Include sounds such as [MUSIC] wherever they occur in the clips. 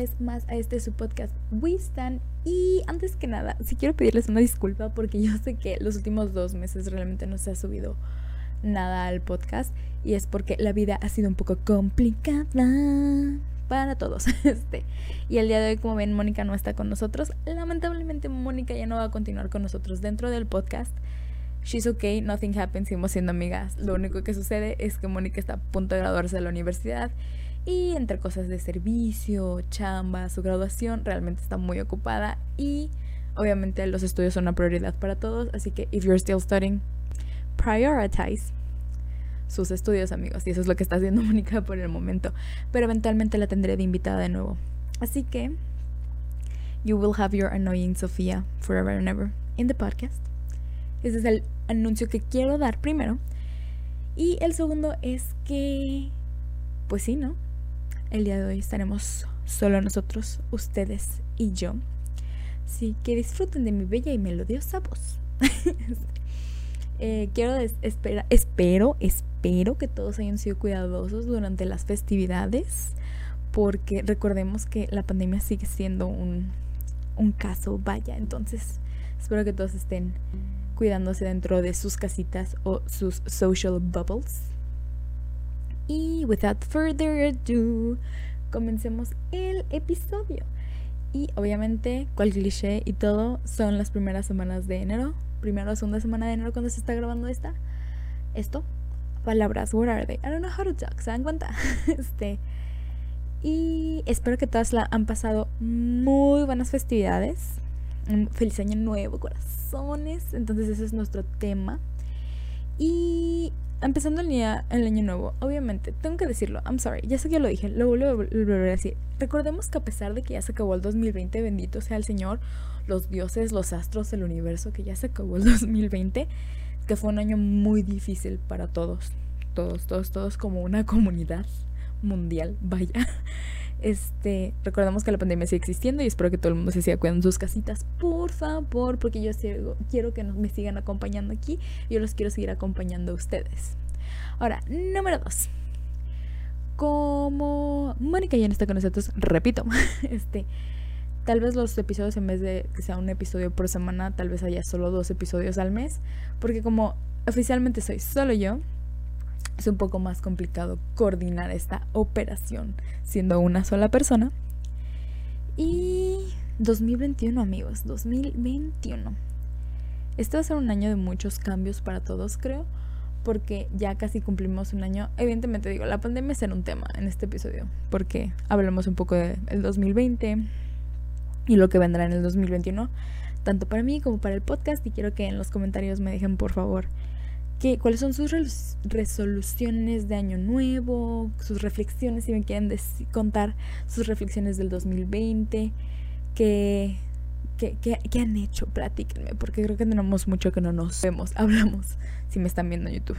vez más a este su podcast Wistan y antes que nada, si quiero pedirles una disculpa porque yo sé que los últimos dos meses realmente no se ha subido nada al podcast y es porque la vida ha sido un poco complicada para todos. [LAUGHS] Este, y el día de hoy, como ven, Mónica no está con nosotros. Lamentablemente Mónica ya no va a continuar con nosotros dentro del podcast. She's okay, nothing happens, seguimos siendo amigas. Lo único que sucede es que Mónica está a punto de graduarse de la universidad y entre cosas de servicio, chamba, su graduación, realmente está muy ocupada y obviamente los estudios son una prioridad para todos, así que if you're still studying, prioritize sus estudios, amigos, y eso es lo que está haciendo [LAUGHS] Mónica por el momento, pero eventualmente la tendré de invitada de nuevo. Así que you will have your annoying Sofía forever and ever in the podcast. Ese es el anuncio que quiero dar primero. Y el segundo es que, pues sí, ¿no? El día de hoy estaremos solo nosotros, ustedes y yo. Así que disfruten de mi bella y melodiosa voz. [LAUGHS] eh, quiero espera, espero, espero que todos hayan sido cuidadosos durante las festividades, porque recordemos que la pandemia sigue siendo un, un caso, vaya, entonces espero que todos estén cuidándose dentro de sus casitas o sus social bubbles y without further ado, comencemos el episodio. Y obviamente, cual cliché y todo, son las primeras semanas de enero. Primera o segunda semana de enero cuando se está grabando esta. Esto. Palabras, what are they? I don't know how to talk, ¿se dan cuenta? [LAUGHS] este. Y espero que todas la han pasado muy buenas festividades. Un feliz año nuevo, corazones. Entonces ese es nuestro tema. Y empezando el día, el año nuevo, obviamente, tengo que decirlo, I'm sorry, ya sé que lo dije, lo vuelvo a volver a decir. Recordemos que a pesar de que ya se acabó el 2020, bendito sea el Señor, los dioses, los astros, el universo, que ya se acabó el 2020, que fue un año muy difícil para todos, todos, todos, todos como una comunidad mundial, vaya. Este, recordemos que la pandemia sigue existiendo y espero que todo el mundo se siga cuidando sus casitas, por favor, porque yo quiero que me sigan acompañando aquí y yo los quiero seguir acompañando a ustedes. Ahora, número dos. Como Mónica ya no está con nosotros, repito, [LAUGHS] este, tal vez los episodios en vez de que sea un episodio por semana, tal vez haya solo dos episodios al mes, porque como oficialmente soy solo yo, es un poco más complicado coordinar esta operación siendo una sola persona. Y 2021 amigos, 2021. Este va a ser un año de muchos cambios para todos creo, porque ya casi cumplimos un año. Evidentemente digo, la pandemia será un tema en este episodio, porque hablamos un poco del 2020 y lo que vendrá en el 2021, tanto para mí como para el podcast, y quiero que en los comentarios me dejen por favor cuáles son sus resoluciones de año nuevo, sus reflexiones, si me quieren contar sus reflexiones del 2020, qué, qué, han hecho, platíquenme, porque creo que tenemos mucho que no nos vemos, [LAUGHS] hablamos, si me están viendo en YouTube.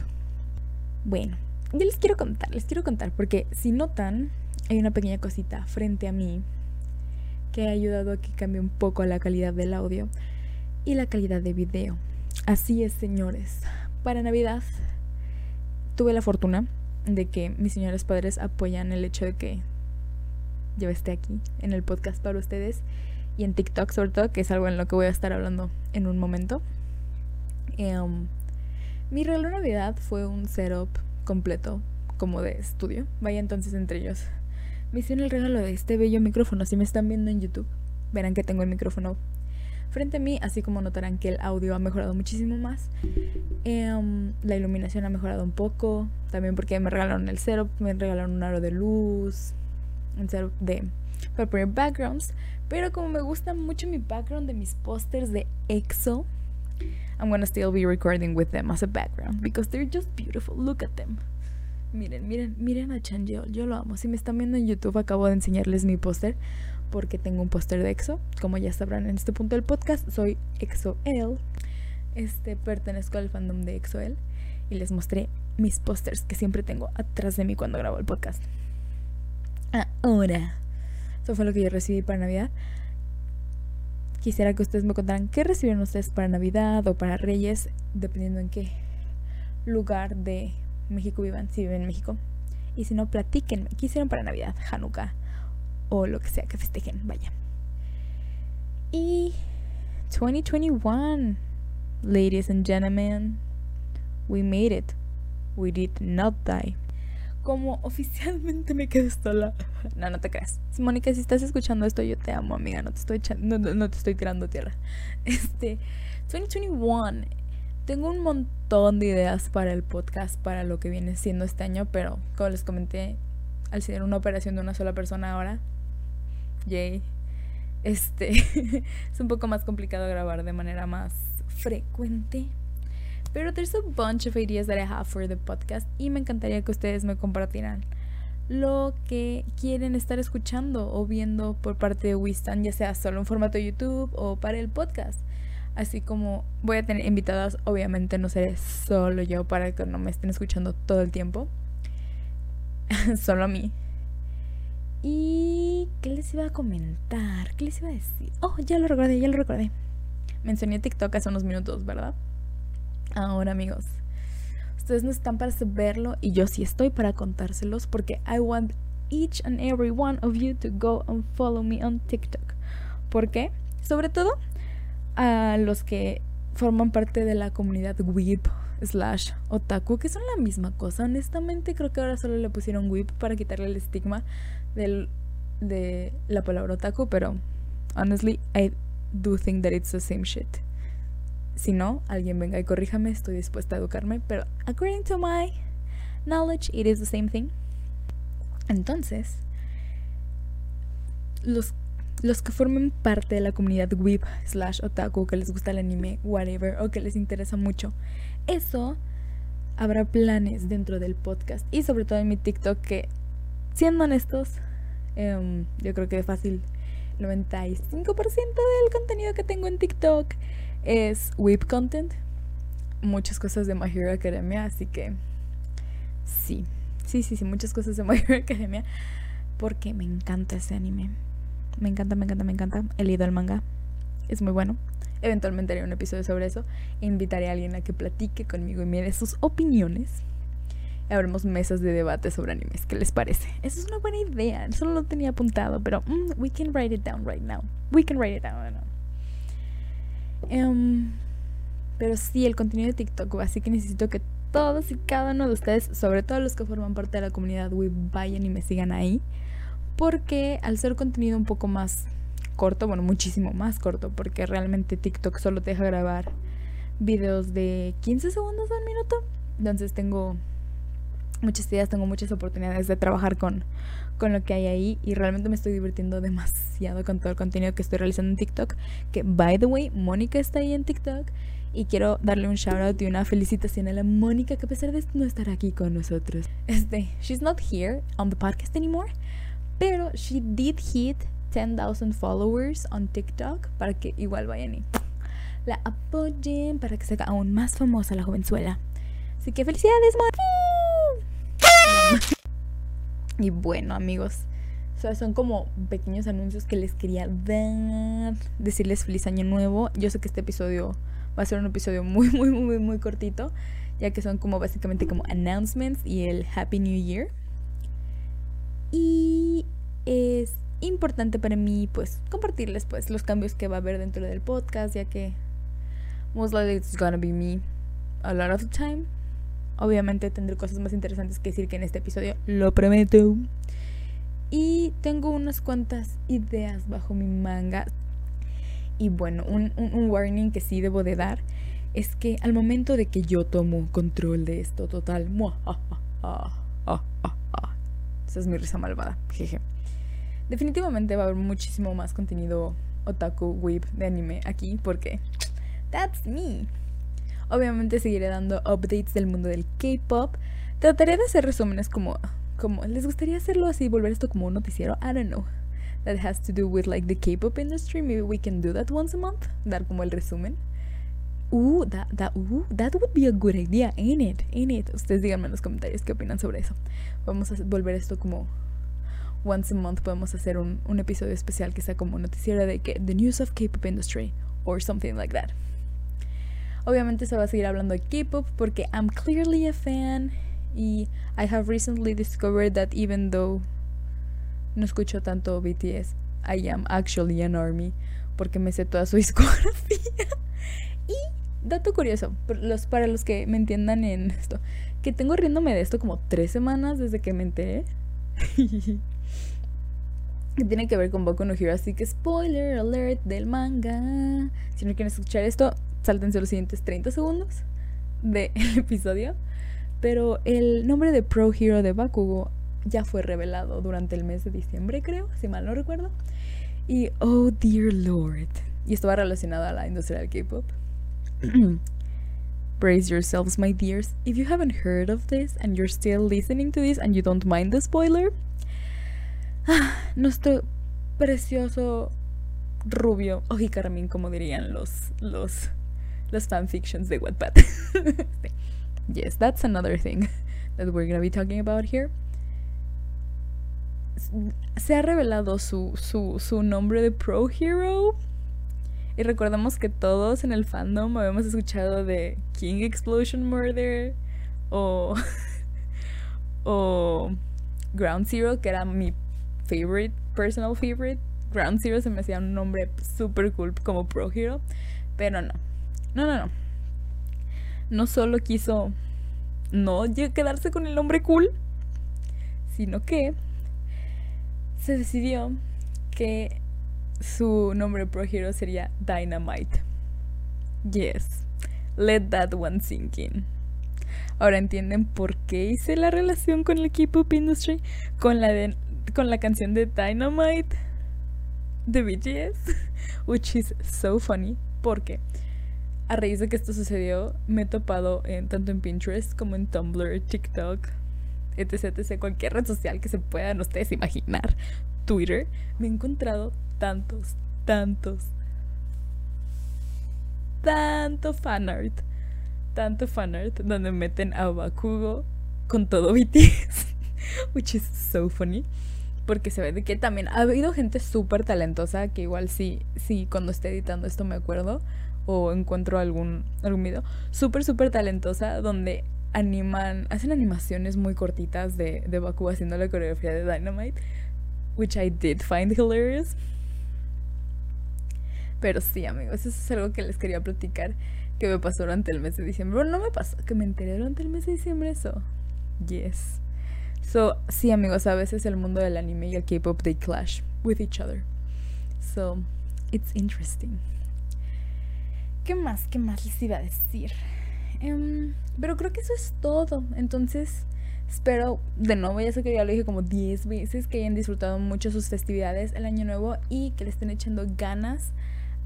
Bueno, yo les quiero contar, les quiero contar, porque si notan, hay una pequeña cosita frente a mí que ha ayudado a que cambie un poco la calidad del audio y la calidad de video. Así es, señores para Navidad tuve la fortuna de que mis señores padres apoyan el hecho de que yo esté aquí en el podcast para ustedes y en TikTok sobre todo, que es algo en lo que voy a estar hablando en un momento. Em, mi regalo de Navidad fue un setup completo como de estudio. Vaya entonces entre ellos. Me hicieron el regalo de este bello micrófono. Si me están viendo en YouTube, verán que tengo el micrófono frente a mí, así como notarán que el audio ha mejorado muchísimo más. Em, la iluminación ha mejorado un poco, también porque me regalaron el setup, me regalaron un aro de luz, un setup de para poner backgrounds, pero como me gusta mucho mi background de mis pósters de EXO, I'm gonna still be recording with them as a background because they're just beautiful. Look at them. Miren, miren, miren a Chanyeol, yo lo amo. Si me están viendo en YouTube, acabo de enseñarles mi póster porque tengo un póster de EXO. Como ya sabrán en este punto del podcast, soy EXO-L. Este, pertenezco al fandom de EXO-L y les mostré mis pósters que siempre tengo atrás de mí cuando grabo el podcast. Ahora, eso fue lo que yo recibí para Navidad. Quisiera que ustedes me contaran qué recibieron ustedes para Navidad o para Reyes, dependiendo en qué lugar de México vivan, si viven en México. Y si no, platíquenme, ¿qué hicieron para Navidad, Hanukkah? O lo que sea que festejen, vaya. Y 2021, ladies and gentlemen, we made it. We did not die. Como oficialmente me quedé sola. No, no te creas. Mónica, si estás escuchando esto, yo te amo, amiga. No te estoy no, no te estoy tirando tierra. [LAUGHS] Este, 2021. Tengo un montón de ideas para el podcast, para lo que viene siendo este año, pero como les comenté, al ser una operación de una sola persona ahora, yay, este, [LAUGHS] es un poco más complicado grabar de manera más frecuente. Pero there's a bunch of ideas that I have for the podcast y me encantaría que ustedes me compartieran lo que quieren estar escuchando o viendo por parte de Wistan, ya sea solo en formato YouTube o para el podcast. Así como voy a tener invitadas, obviamente no seré solo yo para que no me estén escuchando todo el tiempo. [LAUGHS] solo a mí. ¿Y qué les iba a comentar? ¿Qué les iba a decir? Oh, ya lo recordé, ya lo recordé. Mencioné TikTok hace unos minutos, ¿verdad? Ahora, amigos, ustedes no están para saberlo y yo sí estoy para contárselos porque I want each and every one of you to go and follow me on TikTok. ¿Por qué? Sobre todo a los que forman parte de la comunidad Weep slash otaku, que son la misma cosa. Honestamente, creo que ahora solo le pusieron Weep para quitarle el estigma del, de la palabra otaku, pero honestly, I do think that it's the same shit. Si no, alguien venga y corríjame, estoy dispuesta a educarme, pero according to my knowledge, it is the same thing. Entonces, los, los que formen parte de la comunidad weeb slash otaku, que les gusta el anime, whatever, o que les interesa mucho, eso habrá planes dentro del podcast y sobre todo en mi TikTok que, siendo honestos, em, yo creo que fácil 95% del contenido que tengo en TikTok es whip content. Muchas cosas de My Hero Academia, así que sí, sí, sí, sí, muchas cosas de My Hero Academia. Porque me encanta ese anime. Me encanta, me encanta, me encanta. He leído el manga. Es muy bueno. Eventualmente haré un episodio sobre eso. invitaré a alguien a que platique conmigo y me dé sus opiniones. Y habremos mesas de debate sobre animes. ¿Qué les parece? Esa es una buena idea. Solo lo tenía apuntado, pero mm, we can write it down right now. We can write it down right now. Em, pero sí, el contenido de TikTok, así que necesito que todos y cada uno de ustedes, sobre todo los que forman parte de la comunidad Web, vayan y me sigan ahí. Porque al ser contenido un poco más corto, bueno, muchísimo más corto, porque realmente TikTok solo te deja grabar videos de 15 segundos al minuto. Entonces tengo muchas ideas, tengo muchas oportunidades de trabajar con, con lo que hay ahí y realmente me estoy divirtiendo demasiado con todo el contenido que estoy realizando en TikTok. Que, by the way, Mónica está ahí en TikTok y quiero darle un shout out y una felicitación a la Mónica que a pesar de no estar aquí con nosotros, este, she's not here on the podcast anymore, pero she did hit 10,000 followers on TikTok para que igual vayan y la apoyen para que se haga aún más famosa la jovenzuela. Así que felicidades, Mónica. Y bueno, amigos, son como pequeños anuncios que les quería dar, decirles feliz año nuevo. Yo sé que este episodio va a ser un episodio muy, muy, muy, muy cortito, ya que son como básicamente como announcements y el Happy New Year. Y es importante para mí pues compartirles pues los cambios que va a haber dentro del podcast, ya que most likely it's gonna be me a lot of the time. Obviamente tendré cosas más interesantes que decir que en este episodio, lo prometo. Y tengo unas cuantas ideas bajo mi manga. Y bueno, un, warning que sí debo de dar es que al momento de que yo tomo control de esto total, esa es mi risa malvada, jeje. Definitivamente va a haber muchísimo más contenido otaku, weeb de anime aquí porque that's me. Obviamente seguiré dando updates del mundo del K-pop. Trataré de hacer resúmenes como, como, ¿les gustaría hacerlo así, volver esto como un noticiero? I don't know. That has to do with like the K-pop industry. Maybe we can do that once a month. Dar como el resumen. Uh, that, that, uh, that would be a good idea, ain't it? Ain't it? Ustedes díganme en los comentarios qué opinan sobre eso. Vamos a volver esto como once a month. Podemos hacer un, episodio especial que sea como noticiero de que the news of K-pop industry or something like that. Obviamente se va a seguir hablando de K-pop porque I'm clearly a fan y I have recently discovered that even though no escucho tanto BTS. I am actually an army porque me sé toda su [LAUGHS] discografía. y dato curioso, los, para los que me entiendan en esto, que tengo riéndome de esto como tres semanas desde que me enteré. [LAUGHS] que tiene que ver con Boku no Hero, así que spoiler alert del manga. Si no quieren escuchar esto, sáltense los siguientes 30 segundos del [LAUGHS] episodio. Pero el nombre de Pro Hero de Bakugo ya fue revelado durante el mes de diciembre, creo, si mal no recuerdo. Y oh dear lord. Y esto va relacionado a la industria del K-pop. [CLEARS THROAT] Brace yourselves, my dears. If you haven't heard of this and you're still listening to this and you don't mind the spoiler, ah, nuestro precioso rubio carmín, como dirían los los los fanfictions de Wattpad. [LAUGHS] yes, that's another thing that we're gonna be talking about here se ha revelado su, su, su nombre de Pro Hero. Y recordamos que todos en el fandom habíamos escuchado de King Explosion Murder o, [LAUGHS] o Ground Zero, que era mi favorite, personal favorite. Ground Zero se me hacía un nombre super cool como Pro Hero, pero no. No, no, no. No solo quiso no quedarse con el nombre cool, sino que se decidió que su nombre pro hero sería Dynamite. Yes, let that one sink in. Ahora entienden por qué hice la relación con el K-pop industry con la de, con la canción de Dynamite de BTS, [LAUGHS] which is so funny porque a raíz de que esto sucedió me he topado en tanto en Pinterest como en Tumblr, TikTok, etc, etc, cualquier red social que se puedan ustedes imaginar, Twitter, me he encontrado tantos, tantos, tanto fanart, tanto fanart donde meten a Bakugo con todo BTS, [LAUGHS] which is so funny. Porque se ve de que también ha habido gente súper talentosa que igual sí, sí, cuando esté editando esto me acuerdo o encuentro algún, algún video, súper, súper talentosa donde animan, hacen animaciones muy cortitas de, de Baku haciendo la coreografía de Dynamite, which I did find hilarious. Pero sí, amigos, eso es algo que les quería platicar que me pasó durante el mes de diciembre. Bueno, no me pasó, que me enteré durante el mes de diciembre eso. Yes. So, sí, amigos, a veces el mundo del anime y el K-pop they clash with each other. So, it's interesting. ¿Qué más? ¿Qué más les iba a decir? Em, pero creo que eso es todo. Entonces, espero, de nuevo, ya sé que ya lo dije como 10 veces, que hayan disfrutado mucho sus festividades, el año nuevo y que le estén echando ganas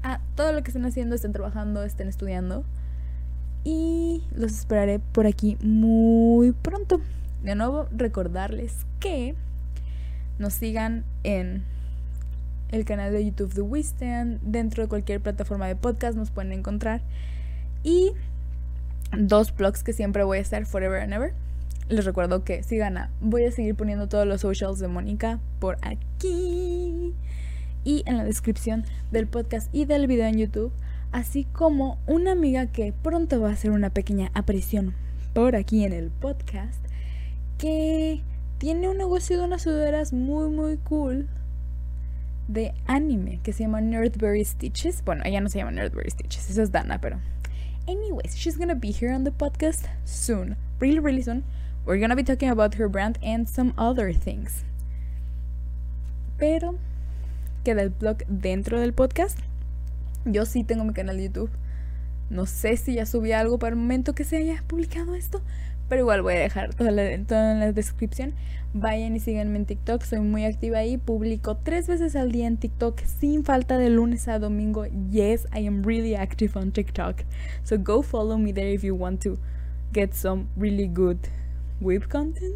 a todo lo que estén haciendo, estén trabajando, estén estudiando. Y los esperaré por aquí muy pronto. De nuevo, recordarles que nos sigan en el canal de YouTube de Wistan. Dentro de cualquier plataforma de podcast nos pueden encontrar. Y dos blogs que siempre voy a estar forever and ever. Les recuerdo que si gana, voy a seguir poniendo todos los socials de Mónica por aquí y en la descripción del podcast y del video en YouTube, así como una amiga que pronto va a hacer una pequeña aparición por aquí en el podcast, que tiene un negocio de unas sudaderas muy muy cool de anime que se llama Nerdberry Stitches. Bueno, ella no se llama Nerdberry Stitches, esa es Dana, pero Anyways, she's gonna be here on the podcast soon. Really, really soon. We're gonna be talking about her brand and some other things. Pero queda el blog dentro del podcast. Yo sí tengo mi canal de YouTube. No sé si ya subí algo para el momento que se haya publicado esto, pero igual voy a dejar todo, en la descripción. Vayan y síganme en TikTok, soy muy activa ahí. Publico tres veces al día en TikTok sin falta de lunes a domingo. Yes, I am really active on TikTok. So go follow me there if you want to get some really good whip content.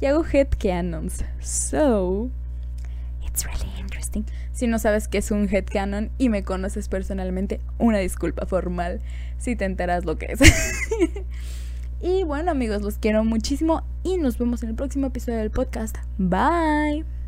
Y hago headcanons. So, it's really interesting. Si no sabes qué es un headcanon y me conoces personalmente, una disculpa formal si te enteras lo que es. [LAUGHS] Y bueno amigos, los quiero muchísimo y nos vemos en el próximo episodio del podcast. Bye.